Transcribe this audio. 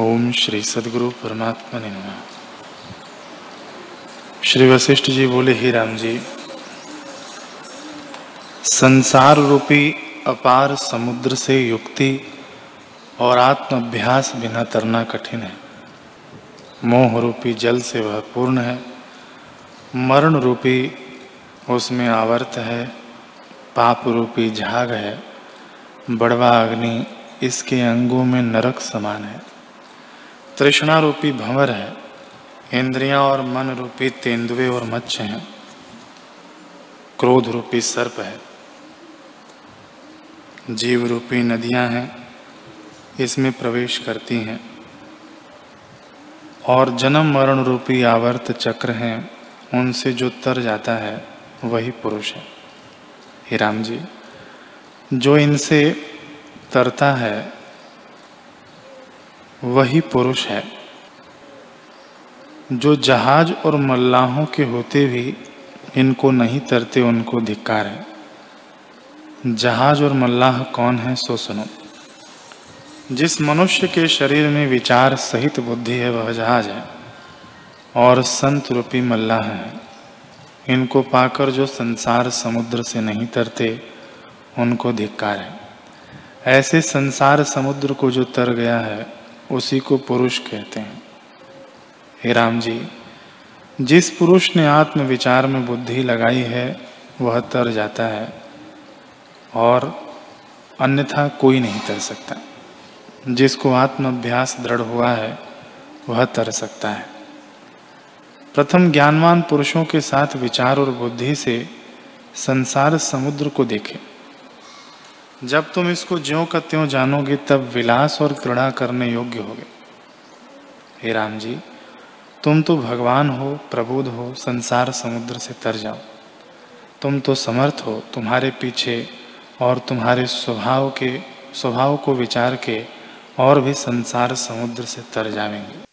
ओम श्री सदगुरु परमात्मा ने श्री वशिष्ठ जी बोले, ही राम जी, संसार रूपी अपार समुद्र से युक्ति और आत्म अभ्यास बिना तरना कठिन है। मोह रूपी जल से वह पूर्ण है, मरण रूपी उसमें आवर्त है, पाप रूपी झाग है, बड़वा अग्नि इसके अंगों में नरक समान है। तृष्णा रूपी भंवर है, इंद्रियाँ और मन रूपी तेंदुए और मच्छ हैं क्रोध रूपी सर्प है जीव रूपी नदियाँ हैं, इसमें प्रवेश करती हैं, और जन्म मरण रूपी आवर्त चक्र हैं, उनसे जो तर जाता है, वही पुरुष है। हे राम जी, जो इनसे तरता है वही पुरुष है। जो जहाज़ और मल्लाहों के होते भी इनको नहीं तरते, उनको धिक्कार है। जहाज़ और मल्लाह कौन है, सो सुनो। जिस मनुष्य के शरीर में विचार सहित बुद्धि है, वह जहाज़ है। और संत रूपी मल्लाह है। इनको पाकर जो संसार समुद्र से नहीं तरते, उनको धिक्कार है। ऐसे संसार समुद्र को जो तर गया है उसी को पुरुष कहते हैं। हे राम जी, जिस पुरुष ने आत्म विचार में बुद्धि लगाई है, वह तर जाता है और अन्यथा कोई नहीं तर सकता। जिसको आत्म अभ्यास दृढ़ हुआ है, वह तर सकता है। प्रथम ज्ञानवान पुरुषों के साथ विचार और बुद्धि से संसार समुद्र को देखें। जब तुम इसको ज्यो का त्यों जानोगे, तब विलास और क्रीड़ा करने योग्य होगे। हे राम जी, तुम तो भगवान हो प्रबुद्ध हो, संसार समुद्र से तर जाओ। तुम तो समर्थ हो, तुम्हारे पीछे और तुम्हारे स्वभाव के, स्वभाव को विचार के और भी संसार समुद्र से तर जाएँगे